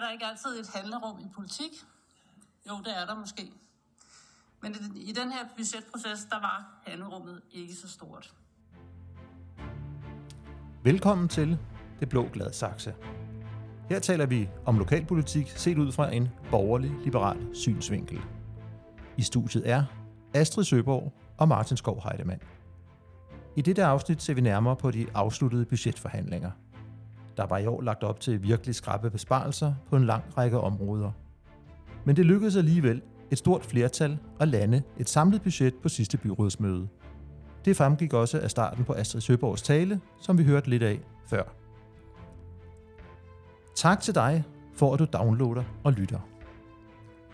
Er der ikke altid et handlerum i politik? Jo, det er der måske. Men i den her budgetproces, der var handlerummet ikke så stort. Velkommen til Det Blå Glade Saxe. Her taler vi om lokalpolitik set ud fra en borgerlig-liberal synsvinkel. I studiet er Astrid Søborg og Martin Skov Heidemann. I dette afsnit ser vi nærmere på de afsluttede budgetforhandlinger. Der var i år lagt op til virkelig skrappe besparelser på en lang række områder. Men det lykkedes alligevel et stort flertal at lande et samlet budget på sidste byrådsmøde. Det fremgik også af starten på Astrid Søborgs tale, som vi hørte lidt af før. Tak til dig for, at du downloader og lytter.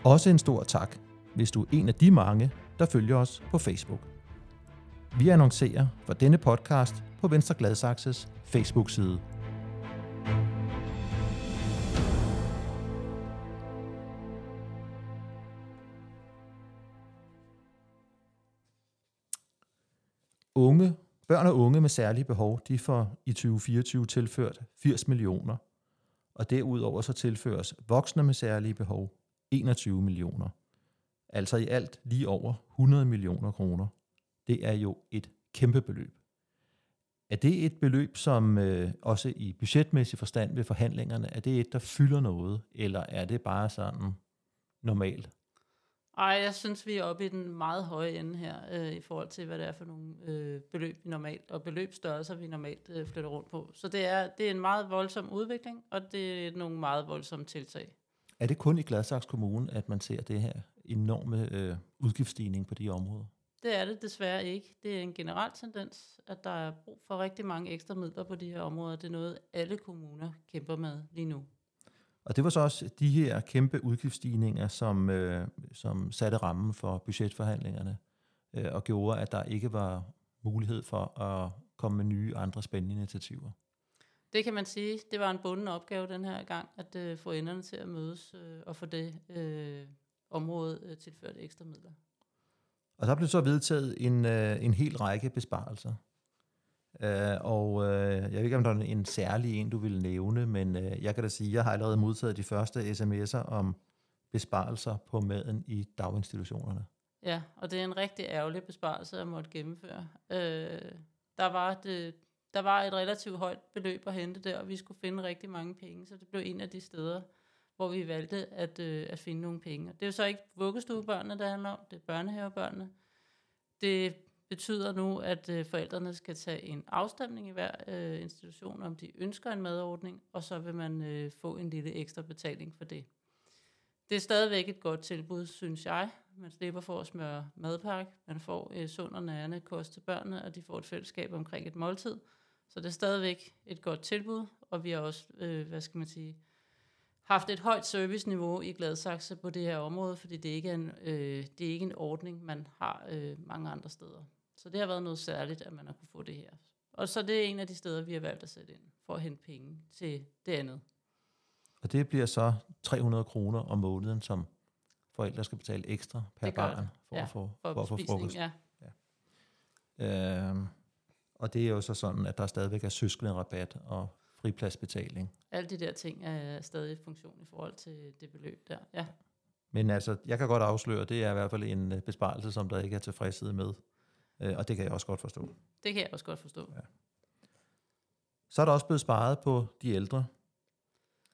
Også en stor tak, hvis du er en af de mange, der følger os på Facebook. Vi annoncerer for denne podcast på Venstre Gladsaxes Facebook-side. Unge, børn og unge med særlige behov, de får i 2024 tilført 80 millioner, og derudover så tilføres voksne med særlige behov 21 millioner. Altså i alt lige over 100 millioner kroner. Det er jo et kæmpe beløb. Er det et beløb, som øh, også i budgetmæssig forstand ved forhandlingerne, er det et, der fylder noget, eller er det bare sådan normalt? Ej, jeg synes, vi er oppe i den meget høje ende her, øh, i forhold til, hvad det er for nogle øh, beløb, vi normalt, og beløbsstørrelser, vi normalt øh, flytter rundt på. Så det er, det er en meget voldsom udvikling, og det er nogle meget voldsomme tiltag. Er det kun i Gladsaxe Kommune, at man ser det her enorme øh, udgiftsstigning på de områder? Det er det desværre ikke. Det er en generel tendens, at der er brug for rigtig mange ekstra midler på de her områder. Det er noget, alle kommuner kæmper med lige nu. Og det var så også de her kæmpe udgiftsstigninger, som, øh, som satte rammen for budgetforhandlingerne øh, og gjorde, at der ikke var mulighed for at komme med nye andre spændende initiativer. Det kan man sige. Det var en bunden opgave den her gang, at øh, få enderne til at mødes øh, og få det øh, område øh, tilført ekstra midler. Og der blev så vedtaget en, øh, en hel række besparelser. Øh, og øh, jeg ved ikke, om der er en særlig en, du vil nævne, men øh, jeg kan da sige, at jeg har allerede modtaget de første sms'er om besparelser på maden i daginstitutionerne. Ja, og det er en rigtig ærgerlig besparelse, jeg måtte gennemføre. Øh, der, var det, øh, der var et relativt højt beløb at hente der, og vi skulle finde rigtig mange penge, så det blev en af de steder, hvor vi valgte at, øh, at finde nogle penge. Det er jo så ikke vuggestuebørnene, det handler om, det er børnehavebørnene. Det betyder nu, at øh, forældrene skal tage en afstemning i hver øh, institution, om de ønsker en madordning, og så vil man øh, få en lille ekstra betaling for det. Det er stadigvæk et godt tilbud, synes jeg. Man slipper for at smøre madpakke, man får øh, sund og nærende kost til børnene, og de får et fællesskab omkring et måltid. Så det er stadigvæk et godt tilbud, og vi har også, øh, hvad skal man sige, haft et højt serviceniveau i Gladsaxe på det her område, fordi det ikke er en, øh, det er ikke en ordning, man har øh, mange andre steder. Så det har været noget særligt, at man har kunne få det her. Og så det er en af de steder, vi har valgt at sætte ind for at hente penge til det andet. Og det bliver så 300 kroner om måneden, som forældre skal betale ekstra per barn for, ja, at få, for, for at få frokost. Ja. Ja. Øhm, og det er jo så sådan, at der stadigvæk er søskende rabat og fripladsbetaling. Alle de der ting er stadig i funktion i forhold til det beløb der, ja. Men altså, jeg kan godt afsløre, det er i hvert fald en øh, besparelse, som der ikke er tilfredshed med. Øh, og det kan jeg også godt forstå. Det kan jeg også godt forstå. Ja. Så er der også blevet sparet på de ældre.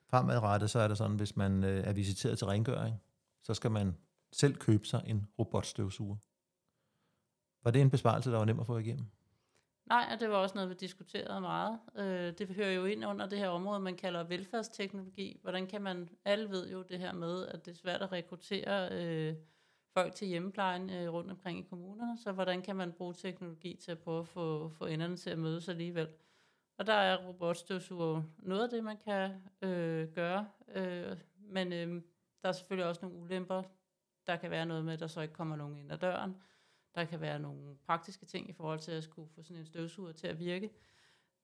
Fremadrettet så er det sådan, hvis man øh, er visiteret til rengøring, så skal man selv købe sig en robotstøvsuger. Var det en besparelse, der var nem at få igennem? Nej, og det var også noget, vi diskuterede meget. Øh, det hører jo ind under det her område, man kalder velfærdsteknologi. Hvordan kan man, alle ved jo det her med, at det er svært at rekruttere øh, folk til hjemmeplejen øh, rundt omkring i kommunerne, så hvordan kan man bruge teknologi til at prøve at få, få enderne til at mødes alligevel. Og der er robotstøvsuger noget af det, man kan øh, gøre, øh, men øh, der er selvfølgelig også nogle ulemper. Der kan være noget med, at der så ikke kommer nogen ind ad døren. Der kan være nogle praktiske ting i forhold til at skulle få sådan en støvsuger til at virke.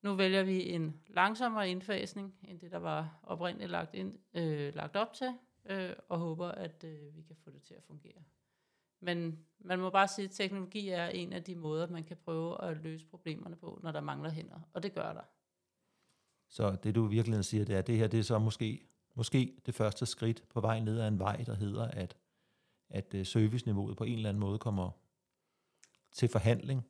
Nu vælger vi en langsommere indfasning, end det, der var oprindeligt lagt, ind, øh, lagt op til, øh, og håber, at øh, vi kan få det til at fungere. Men man må bare sige, at teknologi er en af de måder, man kan prøve at løse problemerne på, når der mangler hænder. Og det gør der. Så det du virkelig siger, det er, at det her det er så måske måske det første skridt på vej ned ad en vej, der hedder, at, at øh, serviceniveauet på en eller anden måde kommer til forhandling?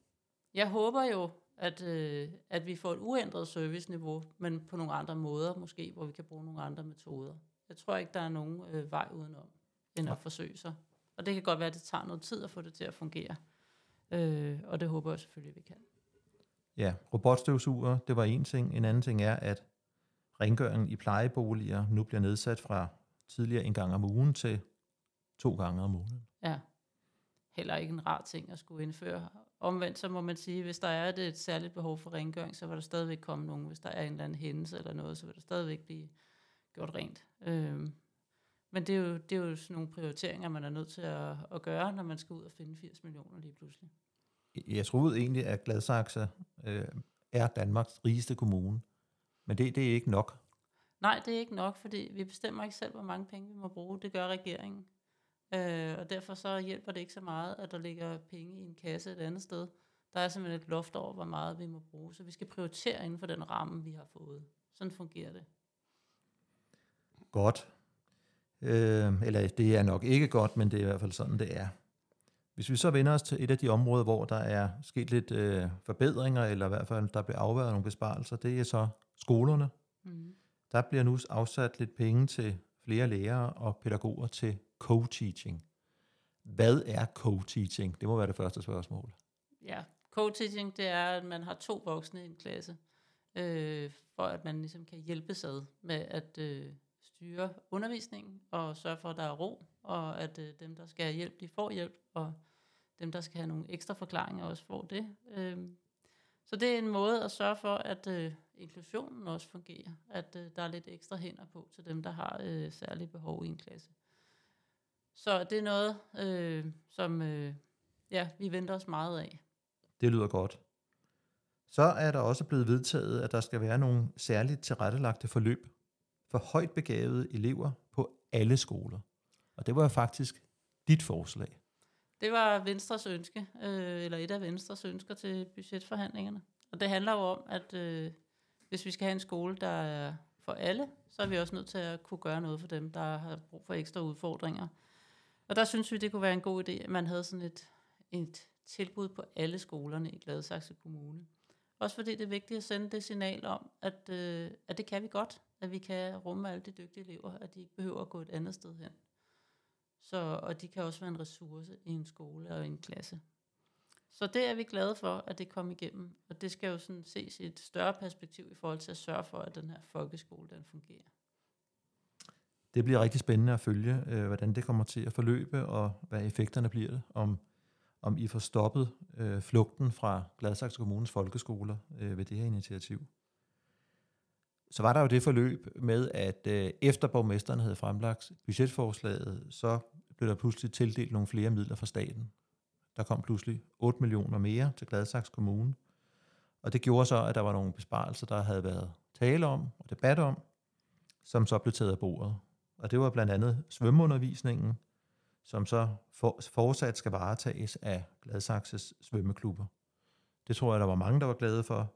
Jeg håber jo, at, øh, at vi får et uændret serviceniveau, men på nogle andre måder måske, hvor vi kan bruge nogle andre metoder. Jeg tror ikke, der er nogen øh, vej udenom, end at forsøge sig. Og det kan godt være, at det tager noget tid at få det til at fungere. Øh, og det håber jeg selvfølgelig, vi kan. Ja, robotstøvsuger, det var en ting. En anden ting er, at rengøringen i plejeboliger nu bliver nedsat fra tidligere en gang om ugen til to gange om ugen. Ja, heller ikke en rar ting at skulle indføre. Omvendt så må man sige, hvis der er et, et særligt behov for rengøring, så vil der stadigvæk komme nogen. Hvis der er en eller anden hændelse eller noget, så vil der stadigvæk blive gjort rent. Øhm, men det er, jo, det er jo sådan nogle prioriteringer, man er nødt til at, at gøre, når man skal ud og finde 80 millioner lige pludselig. Jeg troede egentlig, at Gladsaxe øh, er Danmarks rigeste kommune. Men det, det er ikke nok. Nej, det er ikke nok, fordi vi bestemmer ikke selv, hvor mange penge vi må bruge. Det gør regeringen. Øh, og derfor så hjælper det ikke så meget, at der ligger penge i en kasse et andet sted. Der er simpelthen et loft over, hvor meget vi må bruge. Så vi skal prioritere inden for den ramme, vi har fået. Sådan fungerer det. Godt. Øh, eller det er nok ikke godt, men det er i hvert fald sådan, det er. Hvis vi så vender os til et af de områder, hvor der er sket lidt øh, forbedringer, eller i hvert fald der bliver afværet nogle besparelser, det er så skolerne. Mm. Der bliver nu afsat lidt penge til flere lærere og pædagoger til co-teaching. Hvad er co-teaching? Det må være det første spørgsmål. Ja, co-teaching det er, at man har to voksne i en klasse, øh, for at man ligesom kan hjælpe sig med at øh, styre undervisningen og sørge for, at der er ro, og at øh, dem, der skal have hjælp, de får hjælp, og dem, der skal have nogle ekstra forklaringer, også får det. Øh, så det er en måde at sørge for, at øh, inklusionen også fungerer, at øh, der er lidt ekstra hænder på til dem, der har øh, særlige behov i en klasse. Så det er noget, øh, som øh, ja, vi venter os meget af. Det lyder godt. Så er der også blevet vedtaget, at der skal være nogle særligt tilrettelagte forløb for højt begavede elever på alle skoler. Og det var faktisk dit forslag. Det var Venstres ønske, øh, eller et af Venstres ønsker til budgetforhandlingerne. Og det handler jo om, at øh, hvis vi skal have en skole, der er for alle, så er vi også nødt til at kunne gøre noget for dem, der har brug for ekstra udfordringer. Og der synes vi, det kunne være en god idé, at man havde sådan et, et tilbud på alle skolerne i Gladsaxe Kommune. Også fordi det er vigtigt at sende det signal om, at, øh, at det kan vi godt, at vi kan rumme alle de dygtige elever, at de ikke behøver at gå et andet sted hen. Så, og de kan også være en ressource i en skole og en klasse. Så det er vi glade for, at det kom igennem. Og det skal jo sådan ses i et større perspektiv i forhold til at sørge for, at den her folkeskole den fungerer. Det bliver rigtig spændende at følge, øh, hvordan det kommer til at forløbe, og hvad effekterne bliver, om, om I får stoppet øh, flugten fra Gladsaxe Kommunes folkeskoler øh, ved det her initiativ. Så var der jo det forløb med, at øh, efter borgmesteren havde fremlagt budgetforslaget, så blev der pludselig tildelt nogle flere midler fra staten. Der kom pludselig 8 millioner mere til Gladsaxe Kommune, og det gjorde så, at der var nogle besparelser, der havde været tale om og debat om, som så blev taget af bordet. Og det var blandt andet svømmeundervisningen, som så for, fortsat skal varetages af Gladsaxes svømmeklubber. Det tror jeg, der var mange, der var glade for.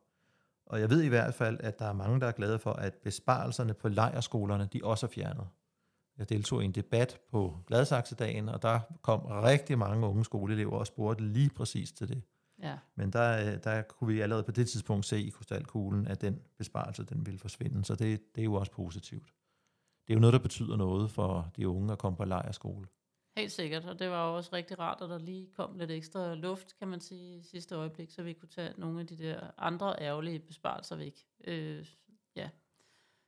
Og jeg ved i hvert fald, at der er mange, der er glade for, at besparelserne på lejerskolerne, de også er fjernet. Jeg deltog i en debat på Gladsaxe-dagen, og der kom rigtig mange unge skoleelever og spurgte lige præcis til det. Ja. Men der, der kunne vi allerede på det tidspunkt se i krystalkuglen, at den besparelse den ville forsvinde, så det, det er jo også positivt det er jo noget, der betyder noget for de unge at komme på lejerskole. Helt sikkert, og det var også rigtig rart, at der lige kom lidt ekstra luft, kan man sige, i sidste øjeblik, så vi kunne tage nogle af de der andre ærgerlige besparelser væk. Øh, ja.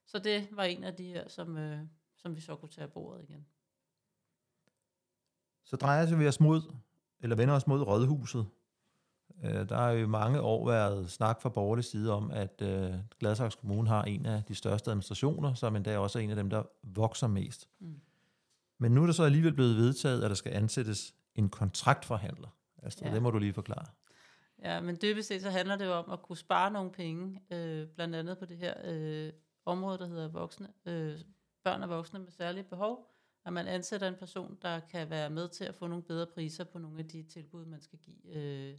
Så det var en af de her, som, øh, som vi så kunne tage af bordet igen. Så drejer vi os mod, eller vender os mod Rådhuset. Øh, der har jo mange år været snak fra borgerlig side om, at øh, Gladsaxe Kommune har en af de største administrationer, som endda også er en af dem, der vokser mest. Mm. Men nu er der så alligevel blevet vedtaget, at der skal ansættes en kontraktforhandler. Altså, ja. det må du lige forklare. Ja, men dybest set så handler det jo om at kunne spare nogle penge, øh, blandt andet på det her øh, område, der hedder voksne, øh, børn og voksne med særlige behov, at man ansætter en person, der kan være med til at få nogle bedre priser på nogle af de tilbud, man skal give øh,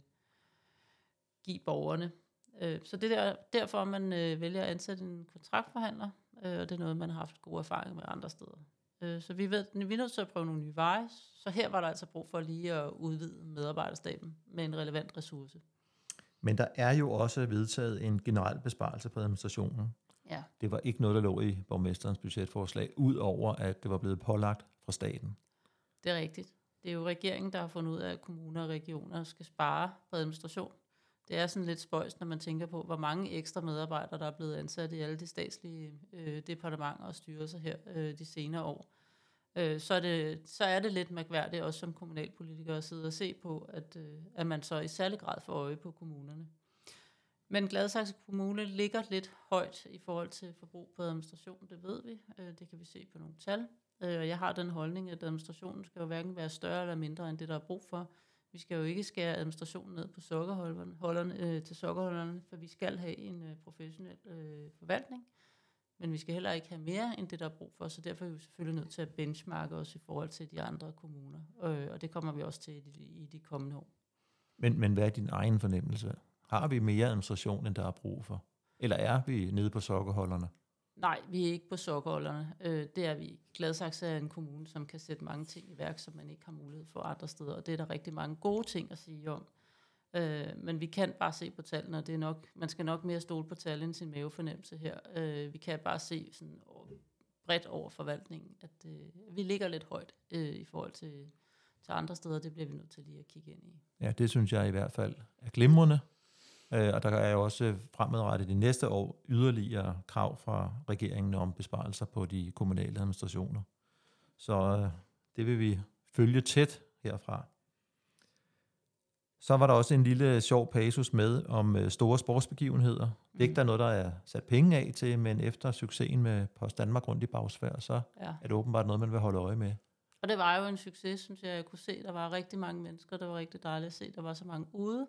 give borgerne. Øh, så det er derfor, man øh, vælger at ansætte en kontraktforhandler, øh, og det er noget, man har haft gode erfaringer med andre steder. Øh, så vi, ved, vi er nødt til at prøve nogle nye veje, så her var der altså brug for lige at udvide medarbejderstaben med en relevant ressource. Men der er jo også vedtaget en generel besparelse på administrationen. Ja. Det var ikke noget, der lå i borgmesterens budgetforslag, udover at det var blevet pålagt fra staten. Det er rigtigt. Det er jo regeringen, der har fundet ud af, at kommuner og regioner skal spare på administration. Det er sådan lidt spøjs, når man tænker på, hvor mange ekstra medarbejdere, der er blevet ansat i alle de statslige øh, departementer og styrelser her øh, de senere år. Øh, så, er det, så er det lidt mærkværdigt også som kommunalpolitiker at sidde og se på, at, øh, at man så i særlig grad får øje på kommunerne. Men Gladsaxe Kommune ligger lidt højt i forhold til forbrug på administration, det ved vi. Øh, det kan vi se på nogle tal. Øh, og jeg har den holdning, at administrationen skal jo hverken være større eller mindre end det, der er brug for. Vi skal jo ikke skære administrationen ned på sukkerholderne, holderne, øh, til sukkerholderne, for vi skal have en øh, professionel øh, forvaltning. Men vi skal heller ikke have mere end det, der er brug for, så derfor er vi selvfølgelig nødt til at benchmarke os i forhold til de andre kommuner. Øh, og det kommer vi også til i de, i de kommende år. Men, men hvad er din egen fornemmelse? Har vi mere administration, end der er brug for? Eller er vi nede på sokkerholderne? Nej, vi er ikke på sokkerholderne. Øh, det er vi. Gladsaxe er en kommune, som kan sætte mange ting i værk, som man ikke har mulighed for andre steder. Og det er der rigtig mange gode ting at sige om. Øh, men vi kan bare se på tallene, og det er nok, man skal nok mere stole på tallene end sin mavefornemmelse her. Øh, vi kan bare se sådan bredt over forvaltningen, at øh, vi ligger lidt højt øh, i forhold til, til andre steder. Det bliver vi nødt til lige at kigge ind i. Ja, det synes jeg i hvert fald er glimrende. Øh, og der er jo også fremadrettet de næste år yderligere krav fra regeringen om besparelser på de kommunale administrationer. Så øh, det vil vi følge tæt herfra. Så var der også en lille sjov pasus med om øh, store sportsbegivenheder. Det er ikke der er noget, der er sat penge af til, men efter succesen med Post Danmark rundt i Bagsvær, så ja. er det åbenbart noget, man vil holde øje med. Og det var jo en succes, synes jeg, jeg kunne se. Der var rigtig mange mennesker, det var rigtig dejligt at se. Der var så mange ude.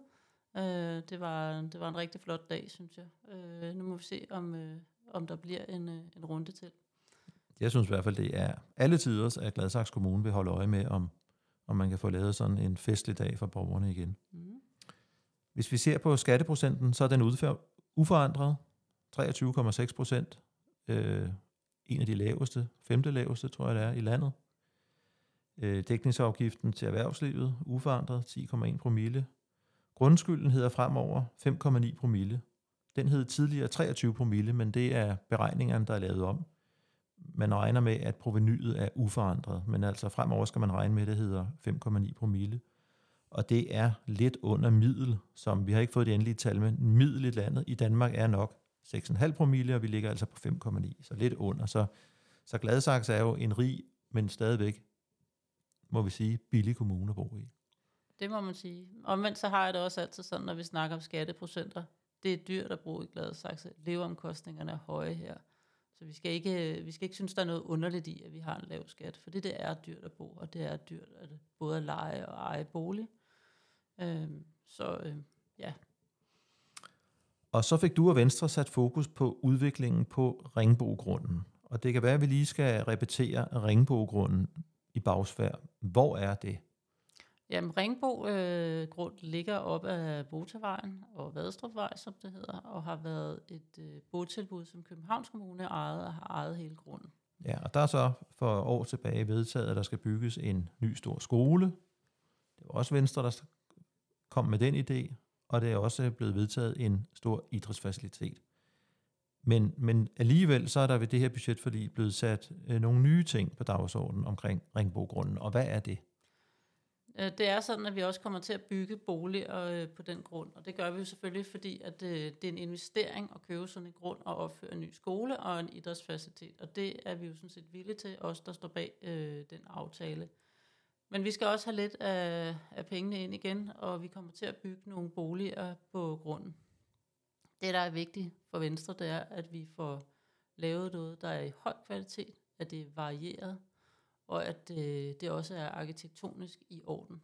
Øh, det, var, det var en rigtig flot dag, synes jeg. Øh, nu må vi se, om, øh, om der bliver en, øh, en runde til. Jeg synes i hvert fald, det er alle tiders, at Gladsaxe Kommune vil holde øje med, om, om man kan få lavet sådan en festlig dag for borgerne igen. Mm. Hvis vi ser på skatteprocenten, så er den uforandret. 23,6 procent. Øh, en af de laveste, femte laveste, tror jeg det er, i landet. Øh, dækningsafgiften til erhvervslivet, uforandret, 10,1 promille. Grundskylden hedder fremover 5,9 promille. Den hed tidligere 23 promille, men det er beregningerne, der er lavet om. Man regner med, at provenyet er uforandret, men altså fremover skal man regne med, at det hedder 5,9 promille. Og det er lidt under middel, som vi har ikke fået det endelige tal med. Middel i landet i Danmark er nok 6,5 promille, og vi ligger altså på 5,9, så lidt under. Så, så Gladsaxe er jo en rig, men stadigvæk, må vi sige, billig kommune at bo i. Det må man sige. Omvendt så har jeg det også altid sådan, når vi snakker om skatteprocenter. Det er dyrt at bruge i Gladsaxe. Leveomkostningerne er høje her. Så vi skal, ikke, øh, vi skal ikke synes, der er noget underligt i, at vi har en lav skat. For det, det er dyrt at bo, og det er dyrt at både at lege og eje bolig. Øhm, så øh, ja. Og så fik du og Venstre sat fokus på udviklingen på Ringbogrunden. Og det kan være, at vi lige skal repetere Ringbogrunden i Bagsvær. Hvor er det? Jamen, Ringbo øh, grund ligger op ad Botavejen og Vadstrupvej, som det hedder, og har været et øh, botilbud, som Københavns Kommune ejede og har ejet hele grunden. Ja, og der er så for år tilbage vedtaget, at der skal bygges en ny stor skole. Det var også Venstre, der kom med den idé, og det er også blevet vedtaget en stor idrætsfacilitet. Men, men alligevel så er der ved det her budgetforlig blevet sat øh, nogle nye ting på dagsordenen omkring Ringbogrunden, og hvad er det? Øh, det er sådan, at vi også kommer til at bygge boliger øh, på den grund, og det gør vi jo selvfølgelig, fordi at det, det er en investering at købe sådan en grund og opføre en ny skole og en idrætsfacilitet, og det er vi jo sådan set villige til, os der står bag øh, den aftale. Men vi skal også have lidt af, af pengene ind igen, og vi kommer til at bygge nogle boliger på grunden. Det, der er vigtigt for Venstre, det er, at vi får lavet noget, der er i høj kvalitet, at det er varieret, og at øh, det også er arkitektonisk i orden.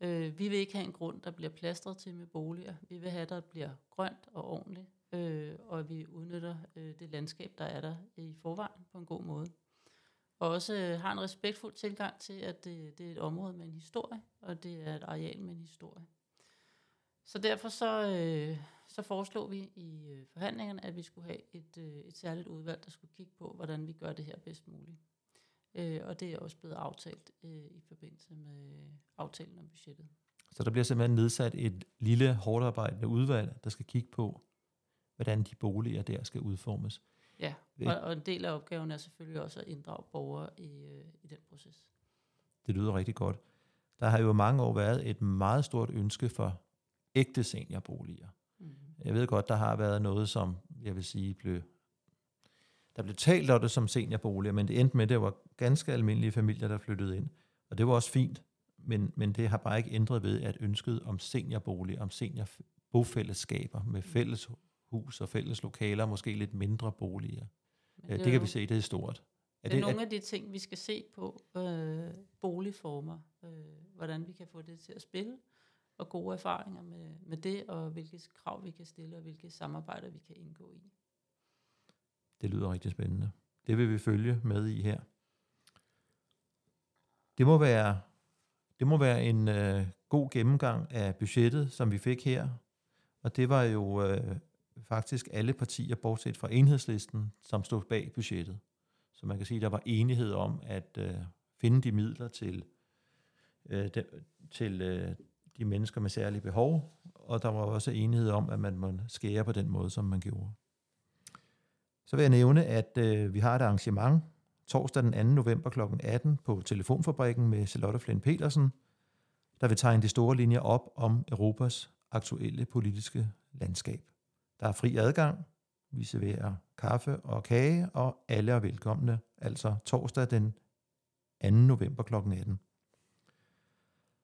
Øh, vi vil ikke have en grund, der bliver plastret til med boliger. Vi vil have, der bliver grønt og ordentligt, øh, og at vi udnytter øh, det landskab, der er der i forvejen på en god måde. Og også øh, har en respektfuld tilgang til, at det, det er et område med en historie, og det er et areal med en historie. Så derfor så, øh, så foreslog vi i øh, forhandlingerne, at vi skulle have et, øh, et særligt udvalg, der skulle kigge på, hvordan vi gør det her bedst muligt. Øh, og det er også blevet aftalt øh, i forbindelse med aftalen om budgettet. Så der bliver simpelthen nedsat et lille, hårdt arbejdende udvalg, der skal kigge på, hvordan de boliger der skal udformes. Ja, og, og en del af opgaven er selvfølgelig også at inddrage borgere i, øh, i den proces. Det lyder rigtig godt. Der har jo mange år været et meget stort ønske for ægte seniorboliger. Mm. Jeg ved godt, der har været noget, som jeg vil sige, blev, der blev talt om det som seniorboliger, men det endte med, at det var ganske almindelige familier, der flyttede ind. Og det var også fint, men, men det har bare ikke ændret ved, at ønsket om seniorboliger, om seniorbofællesskaber med fælles hus og fælles lokaler, måske lidt mindre boliger. Det, det kan jo, vi se, det er stort. Er det er nogle af de ting, vi skal se på, øh, boligformer, øh, hvordan vi kan få det til at spille, og gode erfaringer med, med det, og hvilke krav vi kan stille, og hvilke samarbejder vi kan indgå i. Det lyder rigtig spændende. Det vil vi følge med i her. Det må være, det må være en øh, god gennemgang af budgettet, som vi fik her. Og det var jo øh, faktisk alle partier, bortset fra enhedslisten, som stod bag budgettet. Så man kan sige, at der var enighed om at øh, finde de midler til, øh, de, til øh, de mennesker med særlige behov, og der var også enighed om, at man må skære på den måde, som man gjorde. Så vil jeg nævne, at øh, vi har et arrangement torsdag den 2. november kl. 18 på Telefonfabrikken med Charlotte Flynn Petersen, der vil tegne de store linjer op om Europas aktuelle politiske landskab. Der er fri adgang, vi serverer kaffe og kage, og alle er velkomne, altså torsdag den 2. november kl. 18.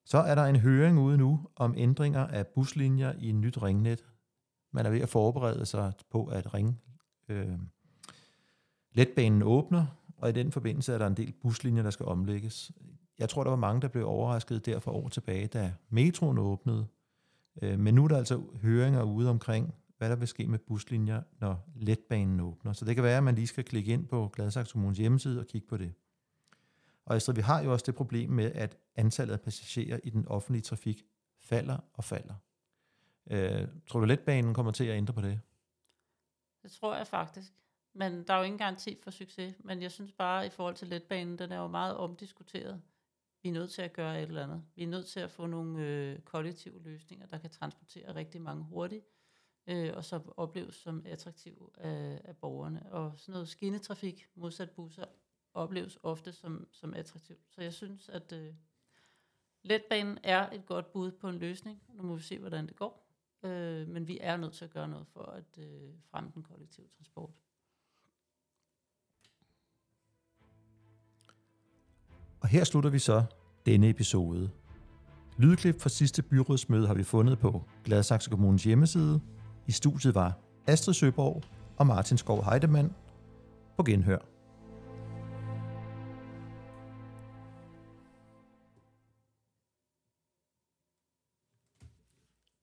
Så er der en høring ude nu om ændringer af buslinjer i et nyt ringnet. Man er ved at forberede sig på, at ring, øh, letbanen åbner, og i den forbindelse er der en del buslinjer, der skal omlægges. Jeg tror, der var mange, der blev overrasket der for år tilbage, da metroen åbnede. Øh, men nu er der altså høringer ude omkring, hvad der vil ske med buslinjer, når letbanen åbner. Så det kan være, at man lige skal klikke ind på Gladsaxe Kommunes hjemmeside og kigge på det. Og Astrid, vi har jo også det problem med, at antallet af passagerer i den offentlige trafik falder og falder. Øh, tror du, letbanen kommer til at ændre på det? Det tror jeg faktisk. Men der er jo ingen garanti for succes. Men jeg synes bare, i forhold til letbanen, den er jo meget omdiskuteret. Vi er nødt til at gøre et eller andet. Vi er nødt til at få nogle øh, kollektive løsninger, der kan transportere rigtig mange hurtigt, øh, og så opleves som attraktive af, af borgerne. Og sådan noget skinnetrafik, modsat busser, opleves ofte som, som attraktivt. Så jeg synes, at øh, letbanen er et godt bud på en løsning. Nu må vi se, hvordan det går. Øh, men vi er nødt til at gøre noget for at øh, fremme den kollektive transport. Og her slutter vi så denne episode. Lydklip fra sidste byrådsmøde har vi fundet på Gladsaxe Kommunes hjemmeside. I studiet var Astrid Søborg og Martin Skov Heidemann på genhør.